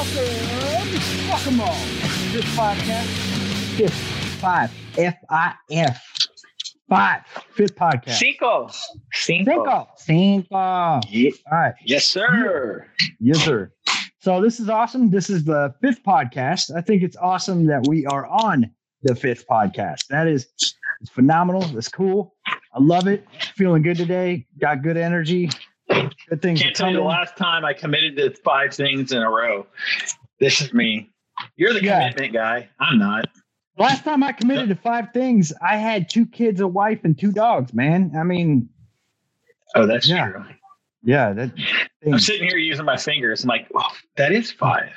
welcome, welcome all. This podcast, fifth, five, F I F, five, fifth podcast. Cinco. Cinco. Cinco, cinco. Ye- All right, Yes, sir. yes, sir. So this is awesome. This is the fifth podcast. I think it's awesome that we are on the fifth podcast. That is phenomenal. It's cool. I love it. Feeling good today. Got good energy. Good things. Can't tell you the last time I committed to five things in a row. This is me. You're the Yeah. commitment guy. I'm not. Last time I committed to five things, I had two kids, a wife, and two dogs. Man, I mean, Oh, that's Yeah. true. yeah, that. I'm sitting here using my fingers. I'm like, oh, that is five.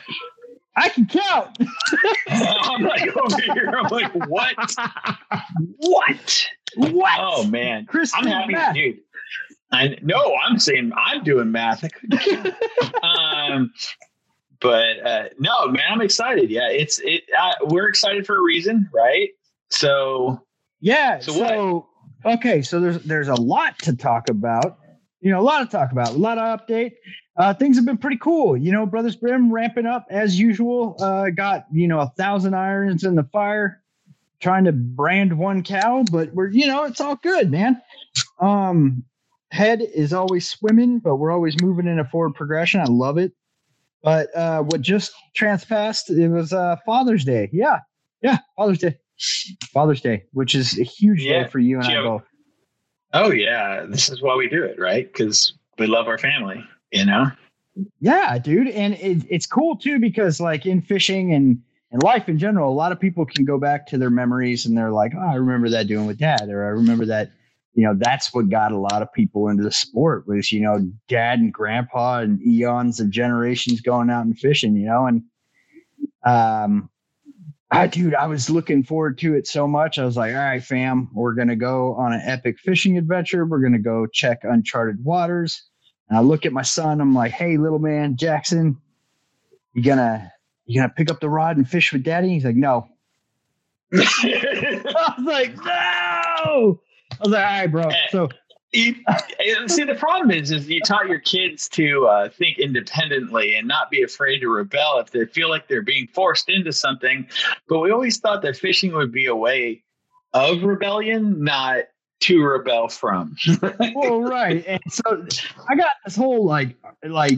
I can count. I'm like over here. I'm like, what? What? what? Oh man. Chris, I'm happy, dude. I no, I'm saying I'm doing math. I couldn't count. um, but uh, no, man, I'm excited. Yeah, it's it. Uh, we're excited for a reason, right? So Yeah. So So, okay, so there's there's a lot to talk about. You know, a lot to talk about, a lot of update. Uh, things have been pretty cool. You know, Brothers Brim ramping up as usual. Uh, got you know a thousand irons in the fire, trying to brand one cow, but we're you know it's all good, man. Um, head is always swimming, but we're always moving in a forward progression. I love it. But uh, what just transpassed, it was uh, Father's Day. Yeah, yeah, Father's Day. Father's Day, which is a huge Yeah. day for you and I both. Oh yeah, this is why we do it, right? Because we love our family, you know. Yeah, dude, and it, it's cool too because like in fishing and and life in general, a lot of people can go back to their memories and they're like, oh, I remember that doing with dad, or I remember that. You know, that's what got a lot of people into the sport was you know dad and grandpa and eons of generations going out and fishing. You know, and um, I dude, I was looking forward to it so much. I was like, all right, fam, we're gonna go on an epic fishing adventure. We're gonna go check uncharted waters. And I look at my son. I'm like, "Hey, little man, Jackson, you gonna you gonna pick up the rod and fish with daddy?" He's like, "No." I was like, "No." I was like, "All right, bro." So You- see, the problem is, is you taught your kids to uh, think independently and not be afraid to rebel if they feel like they're being forced into something. But we always thought that fishing would be a way of rebellion, not to rebel from. well, right. And so I got this whole like like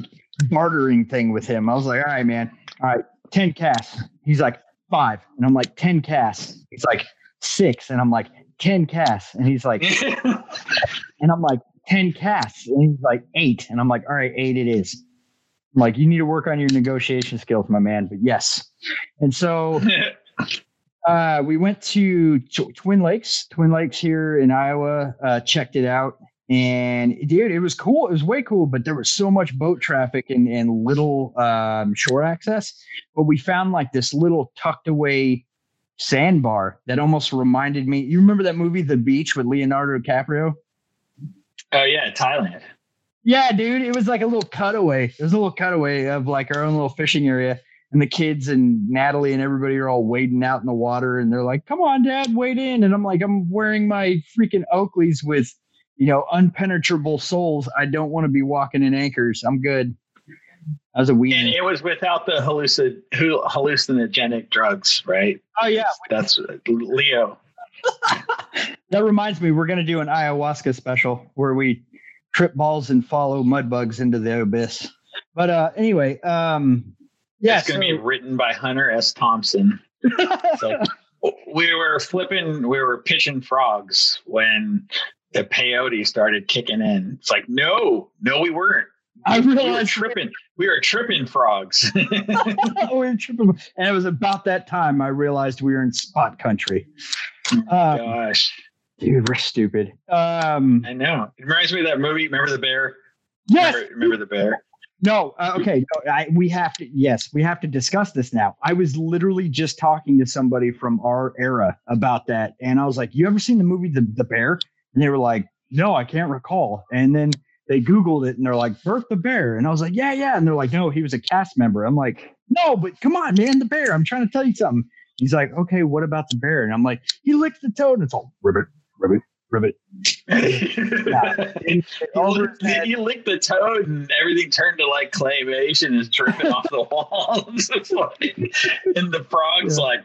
bartering thing with him. I was like, "All right, man. All right, ten casts." He's like, five, and I'm like, 10 casts. He's like, six, and I'm like, 10 casts, and he's like, And I'm like, 10 casts. And he's like, eight. And I'm like, all right, eight it is. I'm like, you need to work on your negotiation skills, my man. But yes. And so uh, we went to Tw- Twin Lakes, Twin Lakes here in Iowa, uh, checked it out. And dude, it was cool. It was way cool, but there was so much boat traffic and, and little um, shore access. But we found like this little tucked away sandbar that almost reminded me. You remember that movie, The Beach, with Leonardo DiCaprio? oh yeah, Thailand. Yeah, dude, it was like a little cutaway. It was a little cutaway of like our own little fishing area. And the kids and Natalie and everybody are all wading out in the water and they're like, come on, dad, wade in. And I'm like, I'm wearing my freaking Oakleys with, you know, unpenetrable soles. I don't want to be walking in anchors. I'm good. I was a And it was without the hallucin- hallucinogenic drugs, right? Oh, yeah. That's Leo. That reminds me, we're going to do an ayahuasca special where we trip balls and follow mud bugs into the abyss. But uh, anyway, um, yeah. it's going to so- be written by Hunter S. Thompson. Like, we were flipping, we were pitching frogs when the peyote started kicking in. It's like, no, no, we weren't. I We were realized- tripping. We were tripping frogs. Oh, we're tripping. And it was about that time I realized we were in spot country. Uh, Gosh, dude, we're stupid. Um, I know. It reminds me of that movie. Remember the bear? yes. Remember, remember the bear? No. Uh, okay. No, I, we have to. Yes, we have to discuss this now. I was literally just talking to somebody from our era about that, and I was like, "You ever seen the movie The The Bear?" And they were like, "No, I can't recall." And then they Googled it, and they're like, "Bart the Bear," and I was like, "Yeah, yeah." And they're like, "No, he was a cast member." I'm like, "No, but come on, man, the bear. I'm trying to tell you something." He's like, "Okay, what about the bear?" And I'm like, "He licked the toad." And it's all ribbit, ribbit, ribbit. you, you lick the toad and everything turned to like claymation is dripping off the walls. and the frog's yeah. like,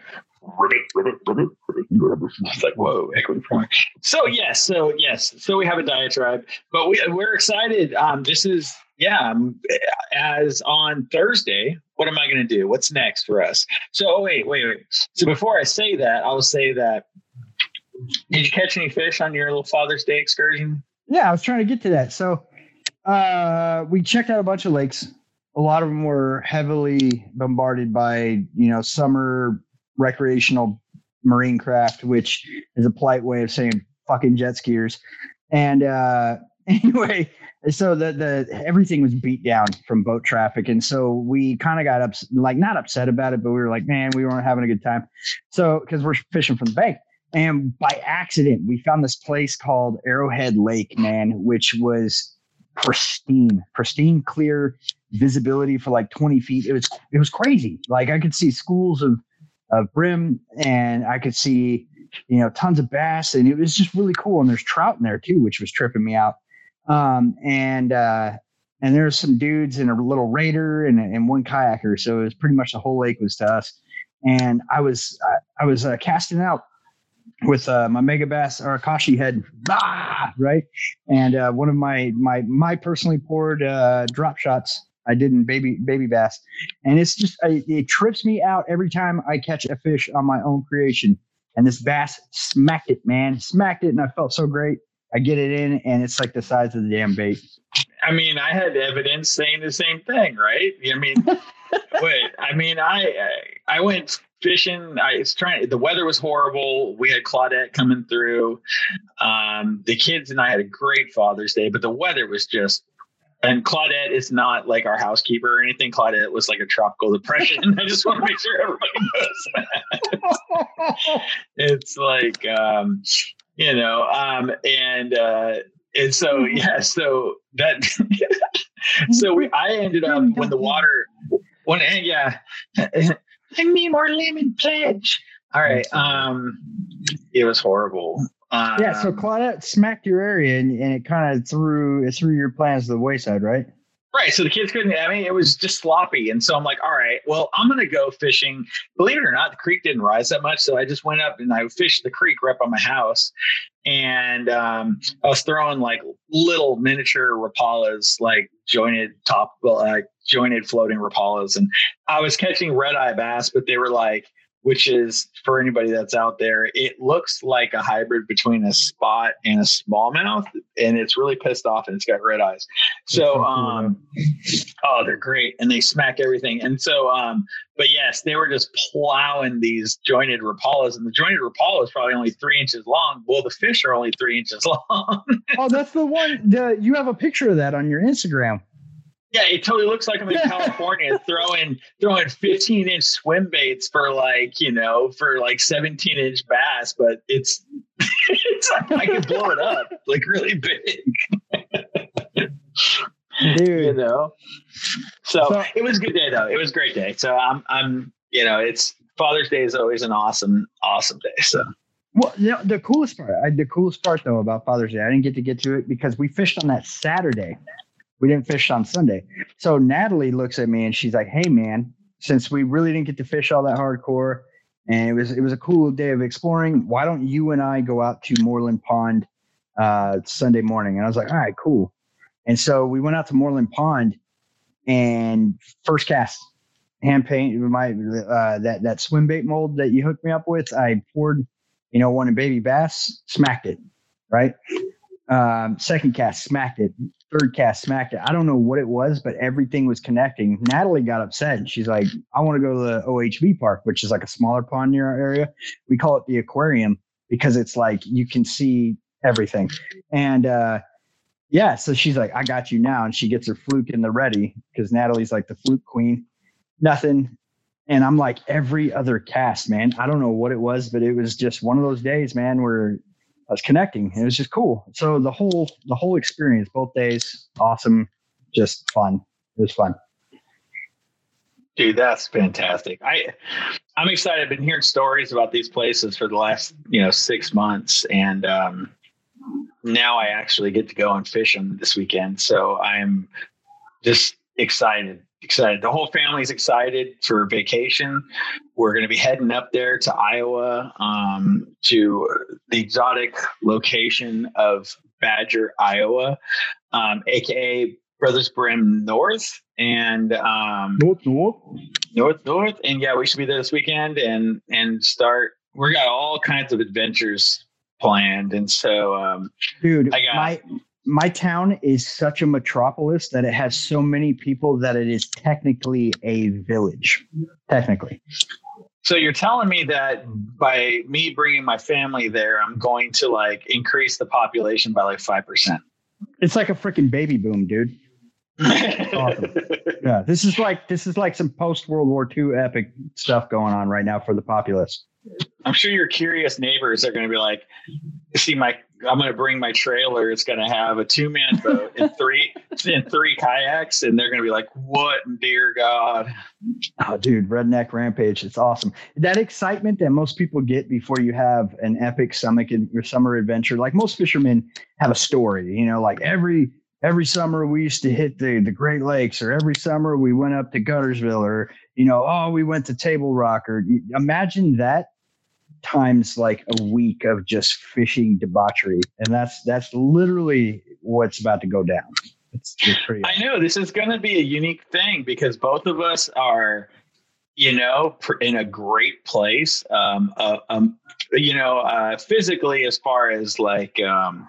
it's like whoa, equity frog. So yes, so yes, so we have a diatribe, but we we're excited. Um, this is yeah, um, as on Thursday. What am I going to do? What's next for us? So oh, wait, wait, wait. So before I say that, I'll say that did you catch any fish on your little Father's Day excursion? Yeah, I was trying to get to that. So uh, we checked out a bunch of lakes. A lot of them were heavily bombarded by, you know, summer recreational marine craft, which is a polite way of saying fucking jet skiers. And uh, anyway, so the the everything was beat down from boat traffic, and so we kind of got up like not upset about it, but we were like, man, we weren't having a good time. So because we're fishing from the bank, and by accident, we found this place called Arrowhead Lake, man, which was pristine, pristine, clear visibility for like 20 feet. It was it was crazy. Like I could see schools of of brim and I could see, you know, tons of bass and it was just really cool. And there's trout in there too, which was tripping me out. Um, and uh and there's some dudes and a little raider and, and one kayaker. So it was pretty much the whole lake was to us. And I was I, I was uh, casting out with uh, my Megabass or Okashi head, right? And uh, one of my my my personally poured uh, drop shots I did in baby baby bass, and it's just I, it trips me out every time I catch a fish on my own creation. And this bass smacked it, man, smacked it, and I felt so great. I get it in, and it's like the size of the damn bait. I mean, I had evidence saying the same thing, right? I mean, wait, I mean, I I went fishing. I was trying. The weather was horrible. We had Claudette coming through. Um, the kids and I had a great Father's Day, but the weather was just. And Claudette is not like our housekeeper or anything. Claudette was like a tropical depression. I just want to make sure everybody knows that. it's like, um, you know, um, and uh, and so yeah, so that so we I ended up when the water when yeah Send me more lemon pledge. All right. Um, it was horrible. Um, yeah. So Claudette smacked your area, and, and it kind of threw it threw your plans to the wayside, right? Right. So the kids couldn't. I mean, it was just sloppy, and so I'm like, all right, well, I'm gonna go fishing. Believe it or not, the creek didn't rise that much, so I just went up and I fished the creek right by my house, and um, I was throwing like little miniature rapalas, like jointed top, like jointed floating rapalas, and I was catching red eye bass, but they were like which is for anybody that's out there, it looks like a hybrid between a spot and a smallmouth, and it's really pissed off and it's got red eyes. So, um, oh, they're great and they smack everything. And so, um, but yes, they were just plowing these jointed rapalas, and the jointed rapala is probably only three inches long. Well, the fish are only three inches long. oh, that's the one. The, you have a picture of that on your Instagram. Yeah, it totally looks like I'm in California throwing throwing 15 inch swim baits for like you know for like 17 inch bass, but it's it's I can blow it up like really big. Dude, you know. So, so it was a good day though. It was a great day. So I'm I'm you know it's Father's Day is always an awesome awesome day. So. Well, you know, the coolest part, I, the coolest part though about Father's Day, I didn't get to get to it because we fished on that Saturday. We didn't fish on Sunday. So Natalie looks at me and she's like, "Hey, man, since we really didn't get to fish all that hardcore, and it was it was a cool day of exploring, why don't you and I go out to Moreland Pond uh, Sunday morning?" And I was like, "All right, cool." And so we went out to Moreland Pond, and first cast, hand paint my uh, that that swim bait mold that you hooked me up with. I poured, you know, one in baby bass, smacked it, right. Um, second cast, smacked it third cast smacked it. I don't know what it was, but everything was connecting. Natalie got upset. She's like, I want to go to the OHV park, which is like a smaller pond near our area. We call it the aquarium because it's like you can see everything. And uh, yeah, so she's like, I got you now. And she gets her fluke in the ready because Natalie's like the fluke queen. Nothing. And I'm like every other cast, man. I don't know what it was, but it was just one of those days, man, where I was connecting. It was just cool. So the whole the whole experience, both days, awesome, just fun. It was fun. Dude, that's fantastic. I I'm excited. I've been hearing stories about these places for the last you know six months, and um, now I actually get to go and fish them this weekend. So I'm just excited. Excited. The whole family's excited for vacation. We're going to be heading up there to Iowa um, to the exotic location of Badger, Iowa, um, aka Brothers Brim North and um, North, north. North North. And yeah, we should be there this weekend and and start. We got all kinds of adventures planned, and so um, Dude, I got- my my town is such a metropolis that it has so many people that it is technically a village. Technically. So you're telling me that by me bringing my family there, I'm going to like increase the population by like five percent. It's like a freaking baby boom, dude. Awesome. Yeah. This is like this is like some post World War II epic stuff going on right now for the populace. I'm sure your curious neighbors are going to be like, "See, my I'm going to bring my trailer. It's going to have a two man boat and three and three kayaks, and they're going to be like, "What, in dear God?" Oh, dude, redneck rampage. It's awesome. That excitement that most people get before you have an epic summer your summer adventure. Like most fishermen have a story, you know, like every every summer we used to hit the the Great Lakes, or every summer we went up to Guntersville, or you know, oh, we went to Table Rock, or imagine that times like a week of just fishing debauchery, and that's that's literally what's about to go down. It's, it's. I know this is going to be a unique thing because both of us are, you know, in a great place. Um, uh, um, you know, uh, physically, as far as like, um,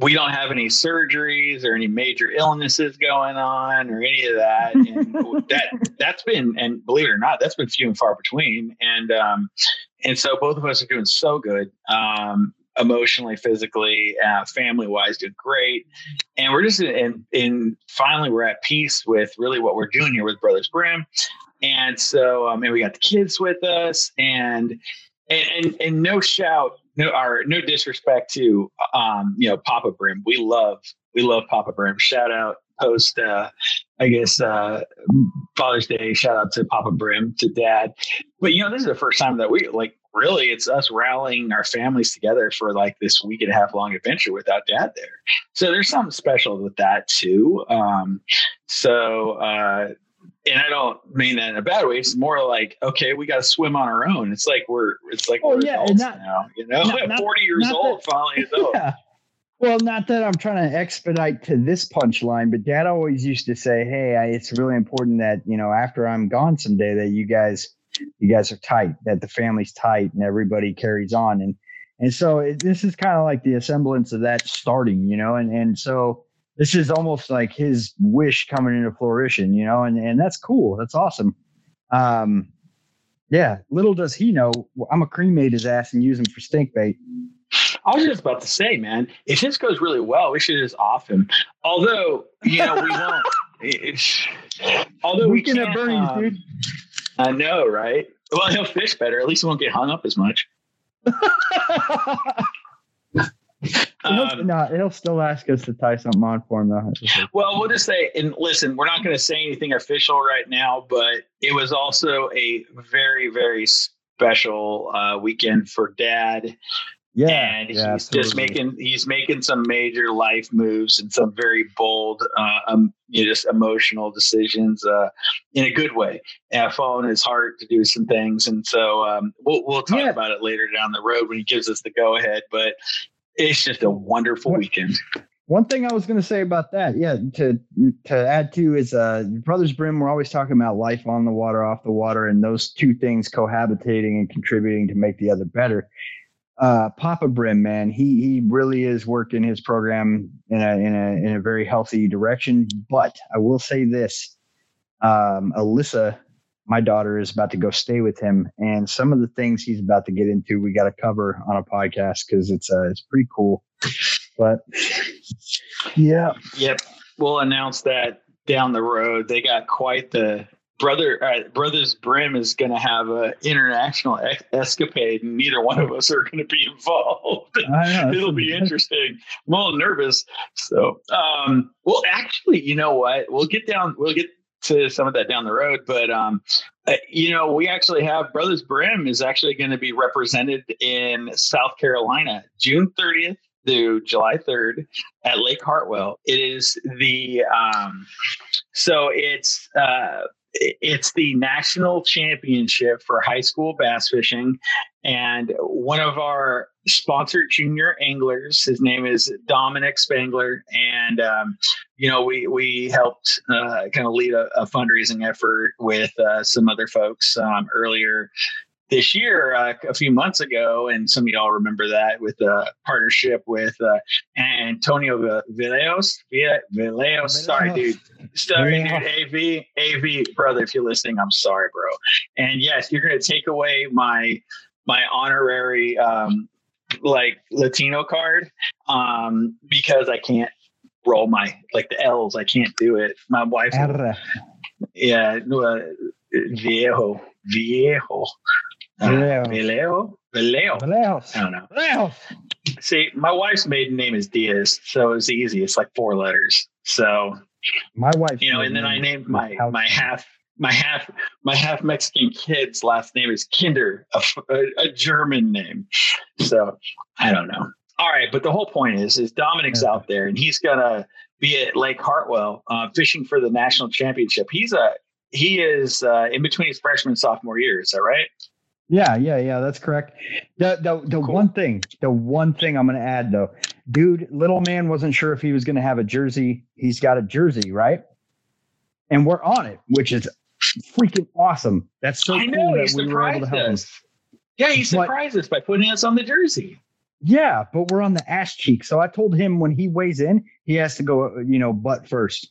we don't have any surgeries or any major illnesses going on or any of that. And that that's been, and believe it or not, that's been few and far between. And um, and so both of us are doing so good. Um, emotionally, physically, uh, family wise, doing great and we're just in, in finally we're at peace with really what we're doing here with brothers brim and so um, and we got the kids with us and and and, and no shout no or no disrespect to um you know papa brim. We love we love papa brim. Shout out post uh i guess uh father's day shout out to papa brim to dad. But you know this is the first time that we like really it's us rallying our families together for like this week and a half long adventure without dad there. So there's something special with that too. Um, so, uh, and I don't mean that in a bad way. It's more like, okay, we got to swim on our own. It's like we're, it's like Oh, we're yeah, adults not- now. You know, not- not- 40 years old, that- finally adult. Yeah. Well, not that I'm trying to expedite to this punchline, but Dad always used to say, "Hey, I, it's really important that you know after I'm gone someday that you guys, you guys are tight, that the family's tight, and everybody carries on." And and so it, this is kind of like the assemblance of that starting, you know, and and so this is almost like his wish coming into fruition, you know, and and that's cool, that's awesome. Um, yeah, little does he know, I'm a cremate his ass and use him for stink bait. I was just about to say, man, if this goes really well, we should just off him. Although, you know, we won't. It's, although we Weekend can have Bernie's, um, dude. I know, right? Well, he'll fish better. At least he won't get hung up as much. Um, no, he'll still ask us to tie something on for him though. Well, we'll just say, and listen, we're not going to say anything official right now, but it was also a very, very special uh, weekend for Dad, Yeah, and yeah, he's just making he's making some major life moves and some very bold, uh, um, you know, just emotional decisions uh, in a good way, uh, following his heart to do some things, and so um, we'll we'll talk Yeah. about it later down the road when he gives us the go ahead, but. It's just a wonderful What- weekend. One thing I was going to say about that, yeah, to to add to is uh, Brothers Brim. We're always talking about life on the water, off the water, and those two things cohabitating and contributing to make the other better. Uh, Papa Brim, man, he he really is working his program in a in a in a very healthy direction. But I will say this, um, Alyssa, my daughter, is about to go stay with him, and some of the things he's about to get into, we got to cover on a podcast because it's uh, it's pretty cool. But yeah, Yep. We'll announce that down the road. They got quite the brother. Uh, Brothers Brim is going to have an international ex- escapade, and neither one of us are going to be involved. Know. It'll be interesting. I'm a little nervous. So, um, well, actually, you know what? We'll get down. We'll get to some of that down the road. But um, uh, you know, we actually have Brothers Brim is actually going to be represented in South Carolina, June 30th through July 3rd at Lake Hartwell. It is the um, so it's uh, it's the national championship for high school bass fishing, and one of our sponsored junior anglers, his name is Dominic Spangler, and um, you know we we helped uh, kind of lead a, a, fundraising effort with uh, some other folks um, earlier this year, uh, a few months ago, and some of y'all remember that with a partnership with uh, Antonio Villeos. Villeos, sorry, dude. Sorry, dude. AV, AV, brother, if you're listening, I'm sorry, bro. And yes, you're going to take away my my honorary um, like Latino card um, because I can't roll my like the L's. I can't do it. My wife. Yeah, uh, viejo, viejo. Vallejo. Vallejo. Vallejo. I don't know. Vallejo. See, my wife's maiden name is Diaz, so it's easy. It's like four letters. So my wife, you know, and then I named my my half my half my half Mexican kid's last name is Kinder, a, a, German name. So I don't know. All right, but the whole point is, is Dominic's out there and he's gonna be at Lake Hartwell uh, fishing for the national championship. He's a he is uh, in between his freshman and sophomore year. Is that right? Yeah, yeah, yeah, that's correct. The the the cool. one thing, the one thing I'm going to add though, dude, little man wasn't sure if he was going to have a jersey. He's got a jersey, right? And we're on it, which is freaking awesome. That's so I cool know, that we were able to help us. him. Yeah, he surprised but, us by putting us on the jersey. Yeah, but we're on the ass cheek. So I told him when he weighs in, he has to go, uh, you know, butt first.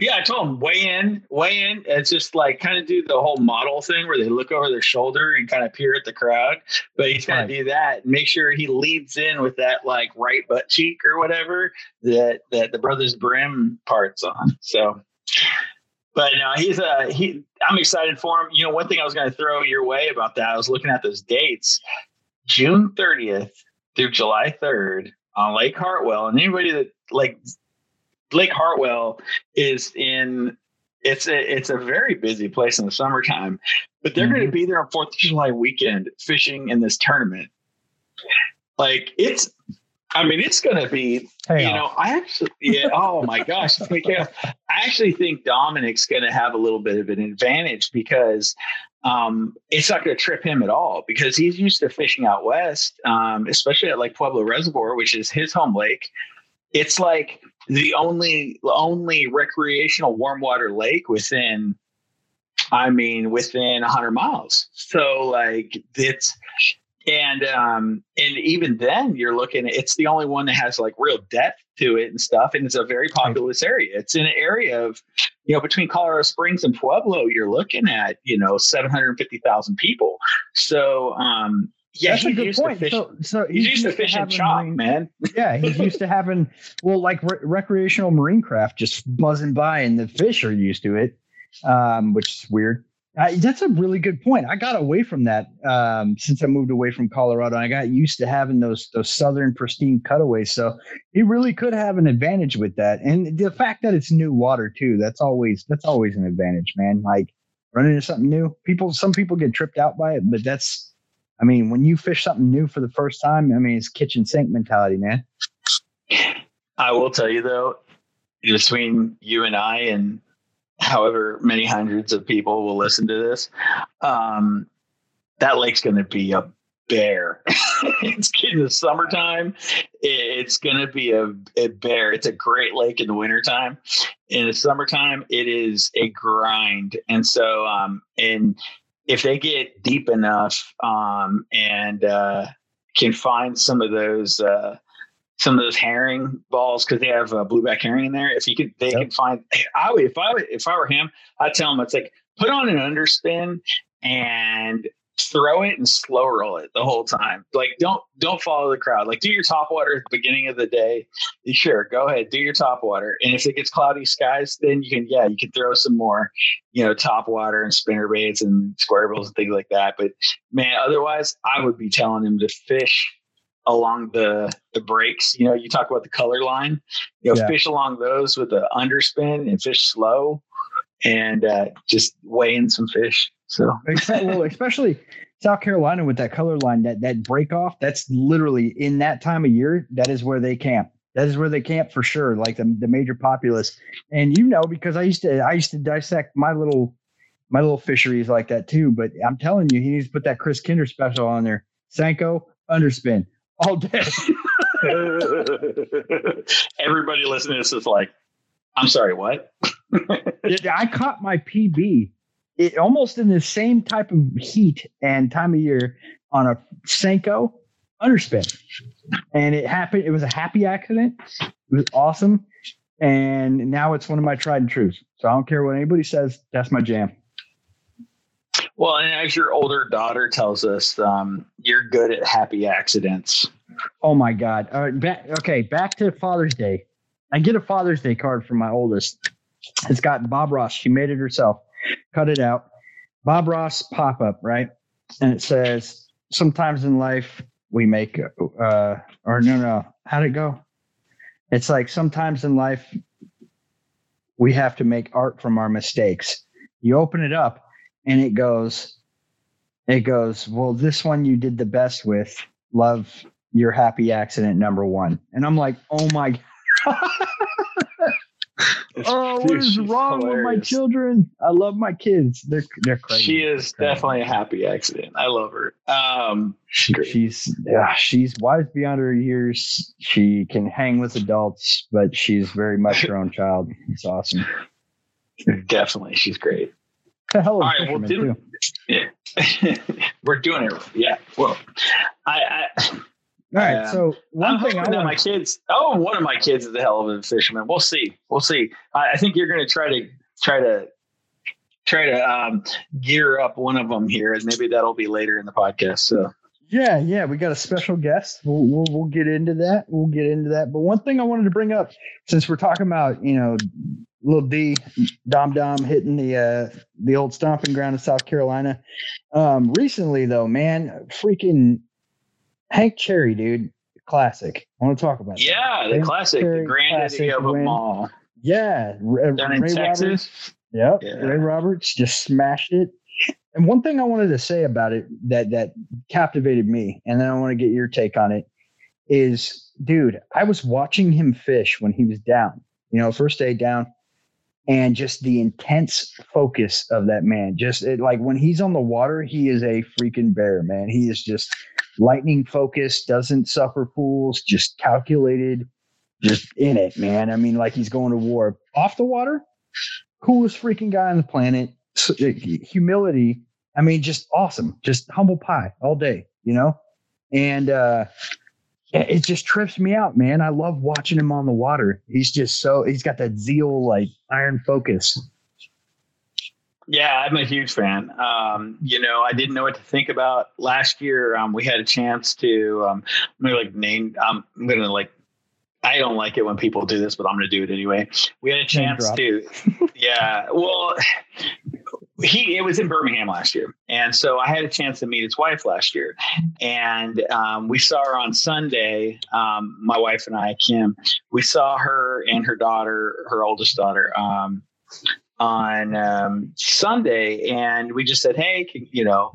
Yeah, I told him weigh in, weigh in. It's just like kind of do the whole model thing where they look over their shoulder and kind of peer at the crowd. But he's going right. to do that. Make sure he leads in with that like right butt cheek or whatever that that the brothers brim parts on. So, but no, he's a uh, he. I'm excited for him. You know, one thing I was going to throw your way about that. I was looking at those dates, June 30th through July 3rd on Lake Hartwell, and anybody that like Lake Hartwell is in it's a it's a very busy place in the summertime, but they're mm-hmm. going to be there on Fourth of July weekend fishing in this tournament. Like it's, I mean, it's going to be. Hey, you know, I actually, yeah. oh my gosh, I actually think Dominic's going to have a little bit of an advantage because um, it's not going to trip him at all because he's used to fishing out west, um, especially at like Pueblo Reservoir, which is his home lake. It's like the only only recreational warm water lake within I mean within 100 miles. So like it's and um and even then you're looking it's the only one that has like real depth to it and stuff and it's a very populous area. It's in an area of you know between Colorado Springs and Pueblo you're looking at, you know, 750,000 people. So um yeah, that's a good point. so, so he's, he's used, to fish and chop, marine, man. yeah, he's used to having well, like re- recreational marine craft just buzzing by, and the fish are used to it, um, which is weird. Uh, that's a really good point. I got away from that um, since I moved away from Colorado. I got used to having those those southern pristine cutaways, so he really could have an advantage with that. And the fact that it's new water too, that's always that's always an advantage, man. Like running into something new. People, some people get tripped out by it, but that's I mean, when you fish something new for the first time, I mean, it's kitchen sink mentality, man. I will tell you though, between you and I, and however many hundreds of people will listen to this, um, that lake's going to be a bear. it's in the summertime. It's going to be a, a, bear. It's a great lake in the wintertime. In the summertime, it is a grind. And so, um, and if they get deep enough um, and uh, can find some of those uh, some of those herring balls because they have uh, blueback herring in there. If you could, they yep. can find. I would if I would, if I were him, I'd tell him it's like put on an underspin and throw it and slow roll it the whole time. Like don't don't follow the crowd. Like do your top water at the beginning of the day. Sure, go ahead, do your top water. And if it gets cloudy skies, then you can yeah, you can throw some more, you know, top water and spinner baits and square bills and things like that. But man, otherwise I would be telling him to fish along the the breaks. You know, you talk about the color line. You know, yeah. fish along those with the underspin and fish slow and uh, just weighing some fish. So, well, especially South Carolina with that color line, that that break off, that's literally in that time of year. That is where they camp. That is where they camp for sure. Like the, the major populace, and you know because I used to I used to dissect my little my little fisheries like that too. But I'm telling you, he needs to put that Chris Kinder special on there. Senko underspin all day. Everybody listening to this is like, I'm sorry, what? I caught my PB it almost in the same type of heat and time of year on a Senko underspin. And it happened, it was a happy accident. It was awesome. And now it's one of my tried and trues. So I don't care what anybody says, that's my jam. Well, and as your older daughter tells us, um, you're good at happy accidents. Oh my God. All right, back, okay, back to Father's Day. I get a Father's Day card from my oldest. It's got Bob Ross. She made it herself. Cut it out. Bob Ross pop up, right? And it says, sometimes in life we make, uh, or no, no, how'd it go? It's like sometimes in life we have to make art from our mistakes. You open it up and it goes, it goes, well, this one you did the best with. Love your happy accident number one. And I'm like, oh my God. Oh, what is wrong hilarious. with my children? I love my kids. They're they're crazy. She is definitely a happy accident. I love her. Um, she, she's yeah, she's wise beyond her years. She can hang with adults, but she's very much her own child. It's awesome. Definitely, she's great. The hell All right, well, did, yeah. we're doing it. Yeah. Well, I, I right. Um, so one I'm thing I want my kids. Oh, one of my kids is a hell of a fisherman. We'll see. We'll see. I, I think you're going to try to try to try to um, gear up one of them here, and maybe that'll be later in the podcast. So. Yeah, yeah, we got a special guest. We'll, we'll we'll get into that. We'll get into that. But one thing I wanted to bring up, since we're talking about you know, little D, Dom Dom hitting the uh, the old stomping ground of South Carolina. Um, recently though, man, freaking Hank Cherry, dude, classic. I want to talk about. Yeah, that. the Hank classic, Cherry, the granddaddy of them all. Yeah, down in Texas. Roberts, yep, yeah. Ray Roberts just smashed it. And one thing I wanted to say about it that that captivated me, and then I want to get your take on it, is, dude, I was watching him fish when he was down. You know, first day down, and just the intense focus of that man. Just it, like when he's on the water, he is a freaking bear, man. He is just lightning focused, doesn't suffer fools, just calculated, just in it, man. I mean, like he's going to war. Off the water, coolest freaking guy on the planet. Uh, humility. I mean, just awesome. Just humble pie all day, you know? And uh it just trips me out, man. I love watching him on the water. He's just so he's got that zeal, like iron focus. Yeah, I'm a huge fan. Um, you know, I didn't know what to think about last year. Um, we had a chance to, um, I'm gonna like name, I'm gonna like, I don't like it when people do this, but I'm gonna do it anyway. We had a chance to, yeah. Well, he it was in Birmingham last year, and so I had a chance to meet his wife last year, and um, we saw her on Sunday. Um, my wife and I, Kim, we saw her and her daughter, her oldest daughter. Um, on um, Sunday, and we just said, "Hey, can, you know,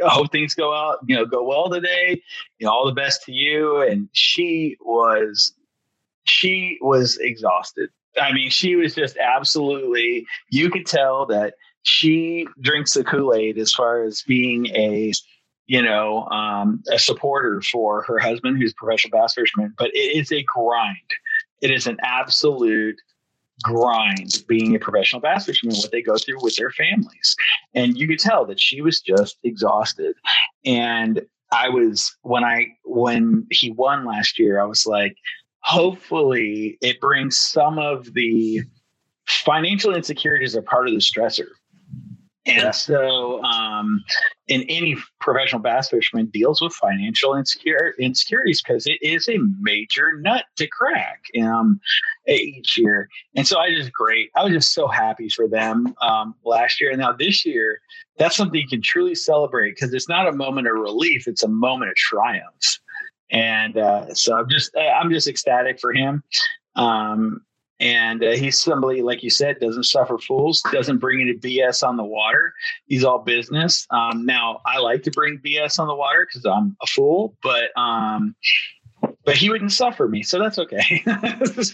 hope things go out, you know, go well today. You know, all the best to you." And she was, she was exhausted. I mean, she was just absolutely. You could tell that she drinks the Kool Aid as far as being a you know, um, a supporter for her husband, who's professional bass fisherman. But it is a grind. It is an absolute grind being a professional bass fisherman, what they go through with their families. And you could tell that she was just exhausted. And I was when I when he won last year, I was like, hopefully it brings some of the financial insecurities are part of the stressor and yeah. so, um, in any professional bass fisherman deals with financial insecure, insecurities because it is a major nut to crack um, each year. And so I just great. I was just so happy for them um, last year. And now this year, that's something you can truly celebrate because it's not a moment of relief; it's a moment of triumph. And uh, so I'm just I'm just ecstatic for him. Um, And uh, he's somebody, like you said, doesn't suffer fools, doesn't bring any BS on the water. He's all business. Um, now, I like to bring BS on the water because I'm a fool, but um, but he wouldn't suffer me, so that's okay. but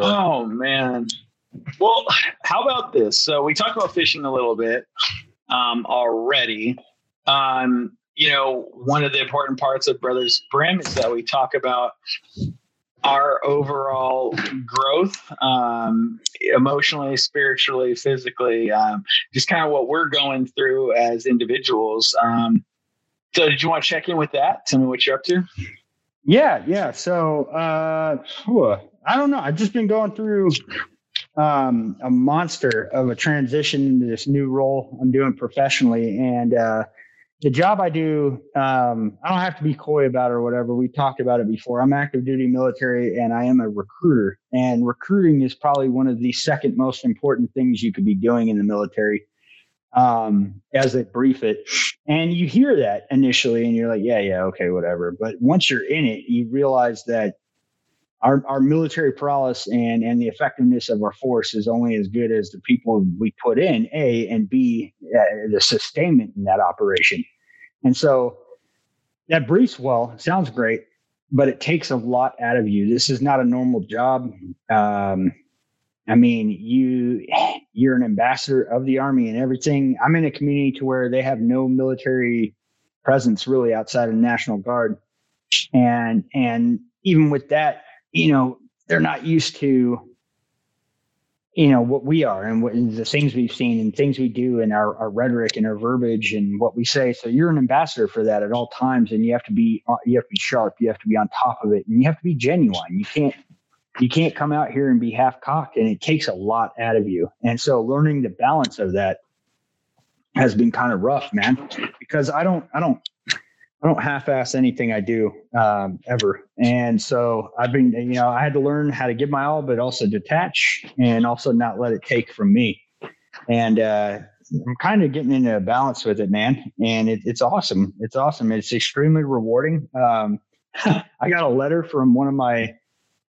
oh man, well, how about this? So we talked about fishing a little bit um, already. Um, you know, one of the important parts of Brothers Brim is that we talk about our overall growth, um, emotionally, spiritually, physically, um, just kind of what we're going through as individuals. Um, so, did you want to check in with that? Tell me what you're up to. Yeah, yeah. So, uh, I don't know. I've just been going through um, a monster of a transition into this new role I'm doing professionally. And uh, the job I do, um, I don't have to be coy about it or whatever. We talked about it before. I'm active duty military and I am a recruiter. And recruiting is probably one of the second most important things you could be doing in the military um, as they brief it. And you hear that initially and you're like, yeah, yeah, okay, whatever. But once you're in it, you realize that our, our military prowess and, and the effectiveness of our force is only as good as the people we put in, A, and B, uh, the sustainment in that operation. And so that briefs well, sounds great, but it takes a lot out of you. This is not a normal job. Um, I mean, you you're an ambassador of the army and everything. I'm in a community to where they have no military presence really outside of the National Guard, and and even with that, you know, they're not used to, you know, what we are and what the things we've seen and things we do and our, our rhetoric and our verbiage and what we say. So you're an ambassador for that at all times, and you have to be uh, you have to be sharp. You have to be on top of it, and you have to be genuine. You can't you can't come out here and be half cocked, and it takes a lot out of you. And so learning the balance of that has been kind of rough, man, because I don't I don't I don't half-ass anything I do um, ever, and so I've been, you know, I had to learn how to give my all, but also detach and also not let it take from me. And uh, I'm kind of getting into a balance with it, man, and it, it's awesome. It's awesome. It's extremely rewarding. Um, I got a letter from one of my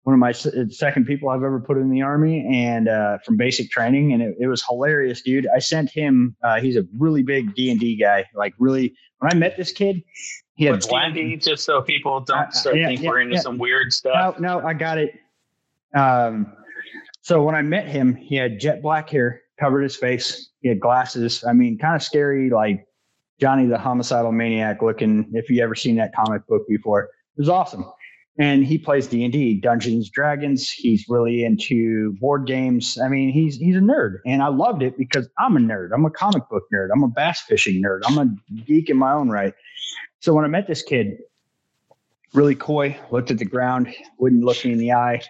one of my second people I've ever put in the army, and uh, from basic training, and it, it, was hilarious, dude. I sent him. Uh, he's a really big D and D guy. Like, really, when I met this kid, he had What's black. D&D, just so people don't uh, start yeah, think yeah, we're into yeah. some weird stuff. No, no, I got it. Um, so when I met him, he had jet black hair, covered his face. He had glasses. I mean, kind of scary, like Johnny the homicidal maniac looking. If you ever seen that comic book before, it was awesome and he plays d&d dungeons dragons. He's really into board games. I mean he's he's a nerd and i loved it because i'm a nerd. I'm a comic book nerd. I'm a bass fishing nerd. I'm a geek in my own right. So when i met this kid really coy looked at the ground wouldn't look me in the eye.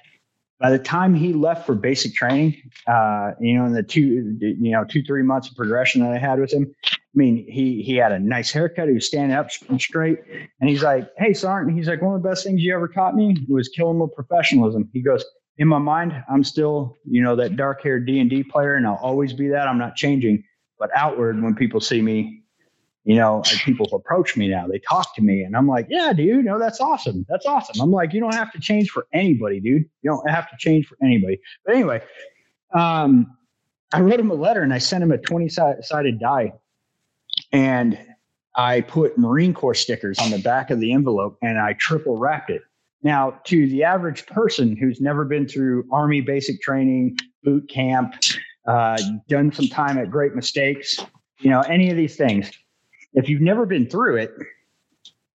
By the time he left for basic training, uh, you know, in the two, you know, two, three months of progression that I had with him, mean, he he had a nice haircut. He was standing up straight, and he's like, "Hey, Sergeant," he's like, "One of the best things you ever taught me was killing with professionalism." He goes, "In my mind, I'm still, you know, that dark-haired D and D player, and I'll always be that. I'm not changing. But outward, when people see me, you know, people approach me now. They talk to me, and I'm like, yeah, dude, no, that's awesome. That's awesome. I'm like, you don't have to change for anybody, dude. You don't have to change for anybody. But anyway, um, I wrote him a letter and I sent him a 20 sided die, and I put Marine Corps stickers on the back of the envelope, and I triple wrapped it. Now, to the average person who's never been through Army basic training, boot camp, uh, done some time at Great Mistakes, you know, any of these things if you've never been through it,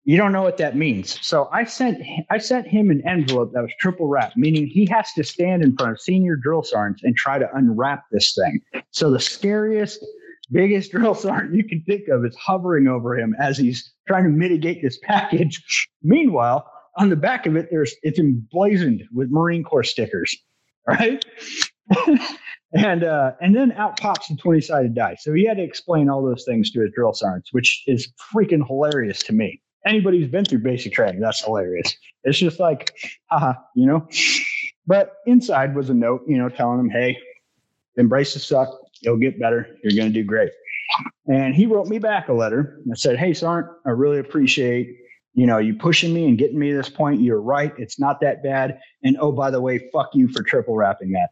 you don't know what that means. So I sent I sent him an envelope that was triple wrapped, meaning he has to stand in front of senior drill sergeants and try to unwrap this thing. So the scariest, biggest drill sergeant you can think of is hovering over him as he's trying to mitigate this package. Meanwhile, on the back of it, there's it's emblazoned with Marine Corps stickers, right? and uh, and then out pops the 20 sided die. So he had to explain all those things to his drill sergeants, which is freaking hilarious to me. Anybody who's been through basic training, that's hilarious. It's just like, haha, you know. But inside was a note, you know, telling him, hey, embrace the suck. You'll get better. You're going to do great. And he wrote me back a letter. I said, hey, Sergeant, I really appreciate you know, you pushing me and getting me to this point. You're right. It's not that bad. And oh, by the way, fuck you for triple wrapping that.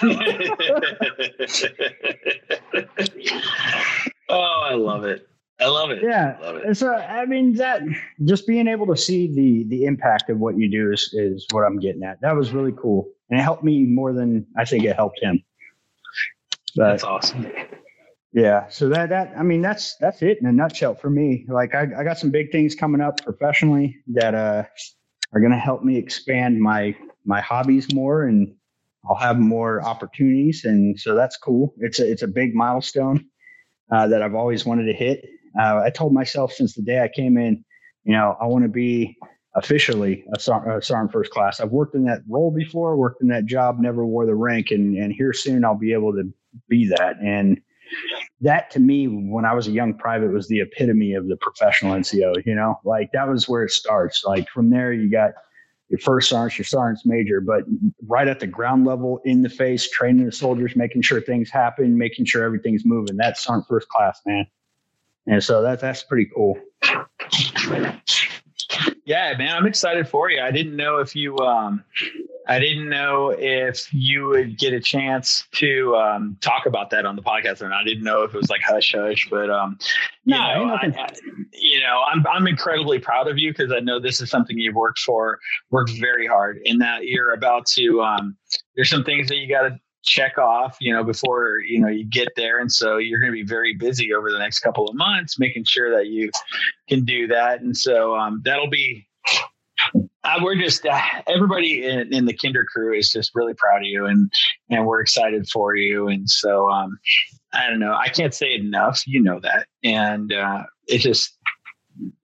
oh, I love it. I love it. Yeah. I Love it. And So I mean that just being able to see the the impact of what you do is is what I'm getting at. That was really cool. And it helped me more than I think it helped him. But, That's awesome. Yeah. So that that I mean that's that's it in a nutshell for me. Like I, I got some big things coming up professionally that uh are gonna help me expand my my hobbies more and I'll have more opportunities and so that's cool. It's a it's a big milestone uh, that I've always wanted to hit. Uh, I told myself since the day I came in, you know, I want to be officially a, a sergeant first class. I've worked in that role before, worked in that job, never wore the rank, and and here soon I'll be able to be that. And that to me, when I was a young private, was the epitome of the professional NCO. You know, like that was where it starts. Like from there, you got your first sergeant, your sergeant's major, but right at the ground level, in the face, training the soldiers, making sure things happen, making sure everything's moving. That's sergeant first class, man. And so that that's pretty cool. Yeah, man, I'm excited for you. I didn't know if you, um, I didn't know if you would get a chance to um, talk about that on the podcast or not. I didn't know if it was like hush hush, but um, you no, know, I, I, you know, I'm I'm incredibly proud of you because I know this is something you've worked for, worked very hard, and that you're about to. Um, there's some things that you got to check off, you know, before you know you get there, and so you're going to be very busy over the next couple of months, making sure that you can do that, and so um, that'll be. Uh, we're just uh, everybody in, in, the Kinder crew is just really proud of you, and and we're excited for you, and so um, I don't know, I can't say enough. You know that, and uh, it just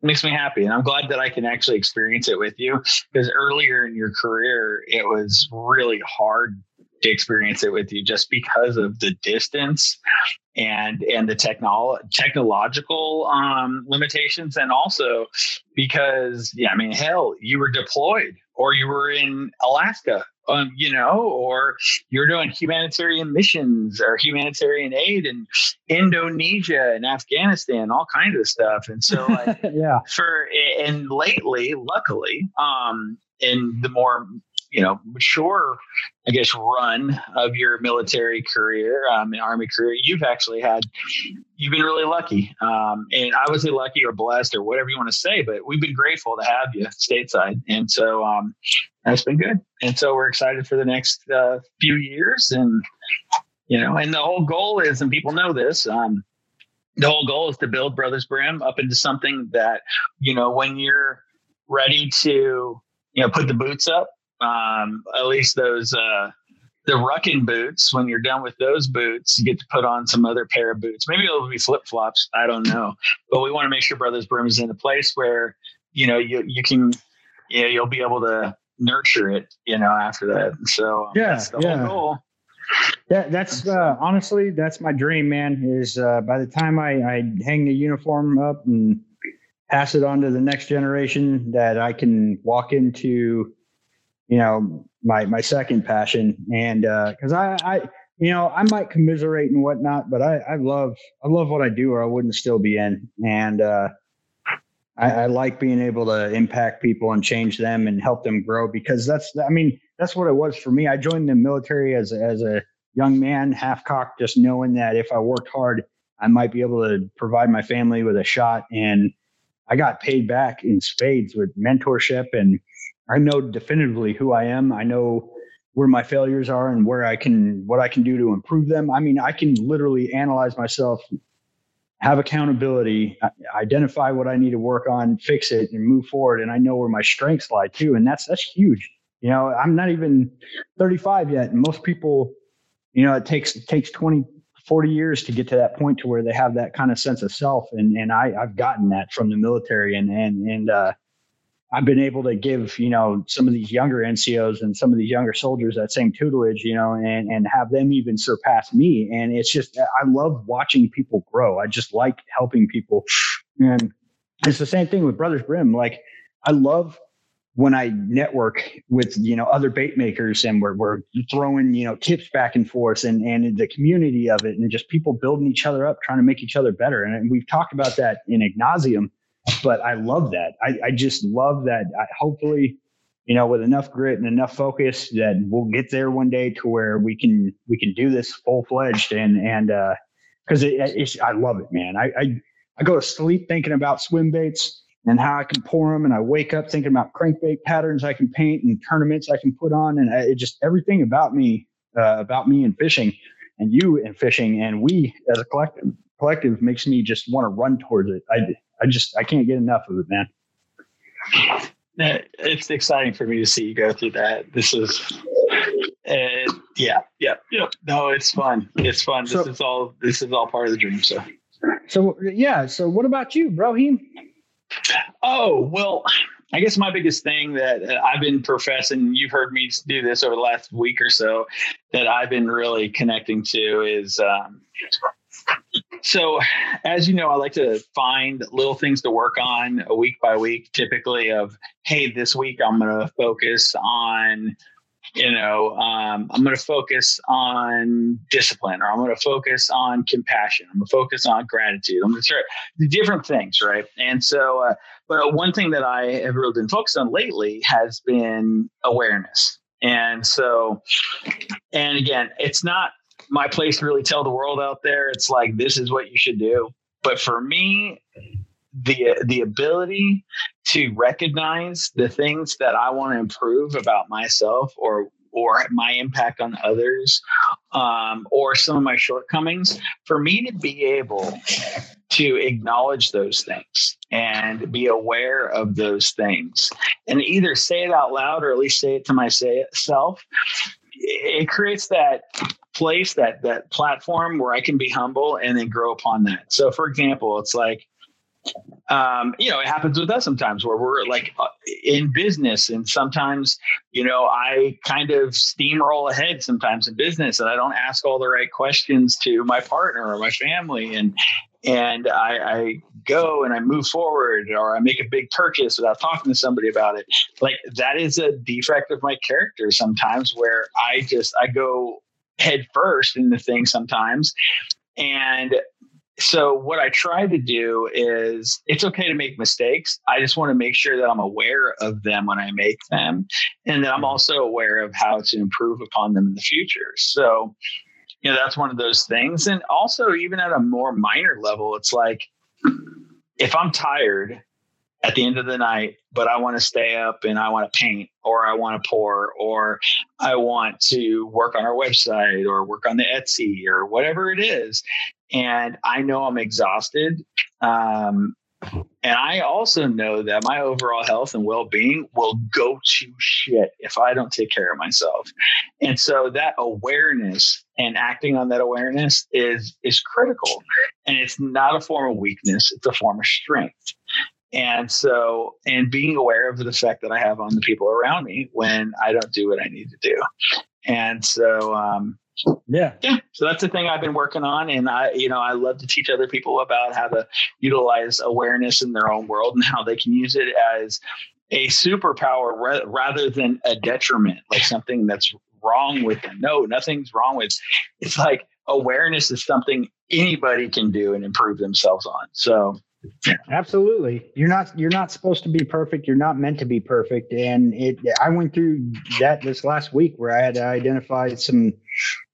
makes me happy and i'm glad that i can actually experience it with you because earlier in your career it was really hard to experience it with you just because of the distance and and the technol technological um, limitations and also because yeah i mean hell you were deployed or you were in alaska um, you know or you're doing humanitarian missions or humanitarian aid in indonesia and afghanistan all kinds of stuff. And so like yeah. for and lately luckily um in the more you know mature i guess run of your military career um, army career you've actually had you've been really lucky. Um, and i was lucky or blessed or whatever you want to say but we've been grateful to have you stateside. And so um, that's been good. And so we're excited for the next uh, few years and you know and the whole goal is and people know this um, the whole goal is to build brothers brim up into something that you know when you're ready to you know put the boots up um, at least those uh, the rucking boots. When you're done with those boots, you get to put on some other pair of boots. Maybe it'll be flip flops. I don't know, but we want to make sure Brothers Brim is in a place where you know you you can you know, you'll be able to nurture it. You know after that. So yeah, that's the yeah. whole goal. That, that's uh, honestly that's my dream, man. Is uh, by the time I, I hang the uniform up and pass it on to the next generation, that I can walk into you know, my my second passion. And because uh, I, I, you know, I might commiserate and whatnot, but I, I love I love what I do, or I wouldn't still be in. And uh, I, I like being able to impact people and change them and help them grow because that's I mean that's what it was for me. I joined the military as as a young man, half cocked, just knowing that if I worked hard, I might be able to provide my family with a shot. And I got paid back in spades with mentorship and I know definitively who I am. I know where my failures are and where I can what I can do to improve them. I mean, I can literally analyze myself, have accountability, identify what I need to work on, fix it and move forward and I know where my strengths lie too and that's that's huge. You know, I'm not even 35 yet and most people you know, it takes it takes 20 40 years to get to that point to where they have that kind of sense of self and and I I've gotten that from the military and and and uh I've been able to give, you know, some of these younger NCOs and some of these younger soldiers that same tutelage, you know, and, and have them even surpass me. And it's just, I love watching people grow. I just like helping people. And it's the same thing with Brothers Brim. Like, I love when I network with, you know, other bait makers and we're, we're throwing, you know, tips back and forth and, and the community of it and just people building each other up, trying to make each other better. And we've talked about that in Ignasium but I love that. I, I just love that. I, hopefully, you know, with enough grit and enough focus, that we'll get there one day to where we can we can do this full fledged and and because uh, it, I love it, man. I, I I go to sleep thinking about swim baits and how I can pour them, and I wake up thinking about crankbait patterns I can paint and tournaments I can put on, and it just everything about me uh, about me and fishing and you and fishing and we as a collective collective makes me just want to run towards it. I I just I can't get enough of it, man. It's exciting for me to see you go through that. This is, uh, yeah, yeah, yeah. No, it's fun. It's fun. So, this is all. This is all part of the dream. So, so yeah. So, what about you, Brohim? Oh well, I guess my biggest thing that uh, I've been professing, you've heard me do this over the last week or so, that I've been really connecting to is um, so, as you know, I like to find little things to work on a week by week, typically of, hey, this week I'm going to focus on, you know, um, I'm going to focus on discipline or I'm going to focus on compassion. I'm going to focus on gratitude. I'm going to the different things, right? And so, uh, but one thing that I have really been focused on lately has been awareness. And so, and again, it's not my place to really tell the world out there. It's like this is what you should do. But for me, the the ability to recognize the things that I want to improve about myself or or my impact on others um, or some of my shortcomings for me to be able to acknowledge those things and be aware of those things and either say it out loud or at least say it to myself it creates that place that that platform where I can be humble and then grow upon that. So, for example, it's like um, you know, it happens with us sometimes where we're like uh, in business, and sometimes, you know, I kind of steamroll ahead sometimes in business, and I don't ask all the right questions to my partner or my family, and and I, I go and I move forward, or I make a big purchase without talking to somebody about it. Like that is a defect of my character sometimes, where I just I go head first into things sometimes. And so what I try to do is it's okay to make mistakes. I just want to make sure that I'm aware of them when I make them and that I'm mm-hmm. also aware of how to improve upon them in the future. So, you know, that's one of those things. And also even at a more minor level, it's like if I'm tired at the end of the night, but I want to stay up and I want to paint or I want to pour or I want to work on our website or work on the Etsy or whatever it is. And I know I'm exhausted. Um, and I also know that my overall health and well being will go to shit if I don't take care of myself. And so that awareness and acting on that awareness is is critical. And it's not a form of weakness, it's a form of strength. And so, and being aware of the effect that I have on the people around me when I don't do what I need to do. And so, um, yeah. Yeah. So that's the thing I've been working on. And I, you know, I love to teach other people about how to utilize awareness in their own world and how they can use it as a superpower ra- rather than a detriment, like something that's wrong with them. No, nothing's wrong with it's like awareness is something anybody can do and improve themselves on. So Absolutely. You're not you're not supposed to be perfect. You're not meant to be perfect. And it I went through that this last week where I had to identify some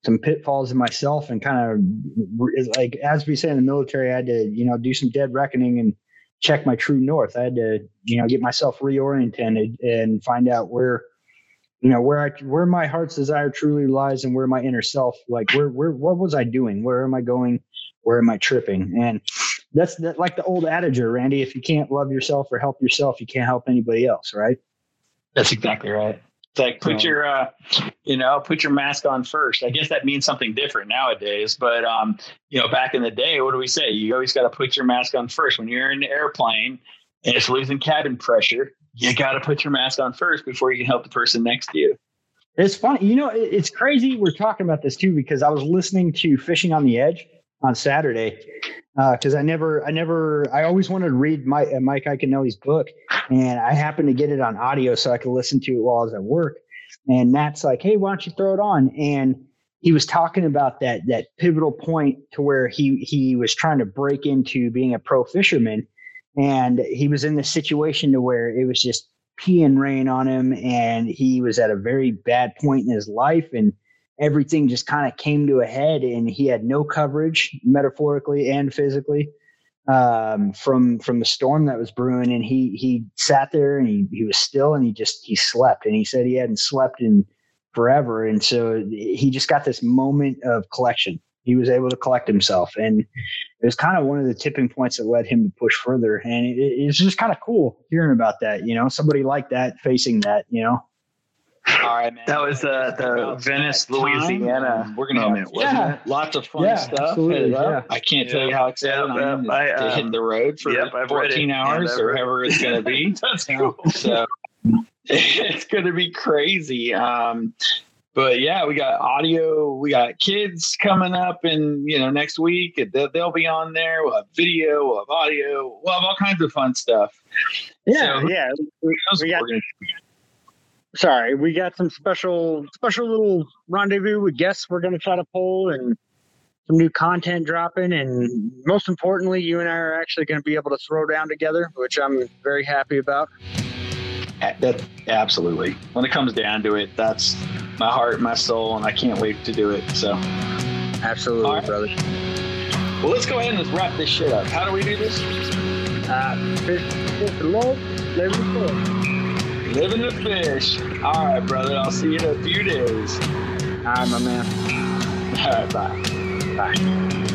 some pitfalls in myself and kind of like as we say in the military, I had to, you know, do some dead reckoning and check my true north. I had to, you know, get myself reoriented and find out where you know where I where my heart's desire truly lies and where my inner self like where where what was I doing? Where am I going? Where am I tripping? And that's that, like the old adage, Randy. If you can't love yourself or help yourself, you can't help anybody else, right? That's exactly right. It's like put your, uh, you know, put your mask on first. I guess that means something different nowadays. But um, you know, back in the day, what do we say? You always got to put your mask on first when you're in an airplane and it's losing cabin pressure. You got to put your mask on first before you can help the person next to you. It's funny, you know, it's crazy. We're talking about this too because I was listening to Fishing on the Edge on Saturday, because uh, I never, I never, I always wanted to read Mike, uh, Mike Iaconelli's book, and I happened to get it on audio so I could listen to it while I was at work. And Matt's like, "Hey, why don't you throw it on?" And he was talking about that that pivotal point to where he he was trying to break into being a pro fisherman, and he was in this situation to where it was just pee and rain on him, and he was at a very bad point in his life, and everything just kind of came to a head, and he had no coverage, metaphorically and physically um, from from the storm that was brewing, and he he sat there and he he was still and he just he slept, and he said he hadn't slept in forever, and so he just got this moment of collection. He was able to collect himself, and it was kind of one of the tipping points that led him to push further. And it, it's just kind of cool hearing about that. You know, somebody like that facing that. You know. All right, man. That was uh, the Venice, Louisiana. We're gonna have yeah. lots of fun yeah, stuff. Yeah. I can't yeah. tell you how excited yeah, I am I, to hit um, the road for yep, 14 hours or however it's gonna be. That's cool. So it's gonna be crazy. Um, but yeah, we got audio. We got kids coming up, and you know, next week they'll, they'll be on there. We'll have video. We'll have audio. We'll have all kinds of fun stuff. Yeah, so, yeah. We, we got, sorry, we got some special special little rendezvous with guests we're going to try to pull and some new content dropping. And most importantly you and i are actually going to be able to throw down together which i'm very happy about. That absolutely. When it comes down to it that's my heart my soul and i can't wait to do it so. Absolutely right. brother. Well let's go ahead and let's wrap this shit up. How do we do this? Uh, Living the fish. All right, brother. I'll see you in a few days. All right, my man. All right, bye. Bye.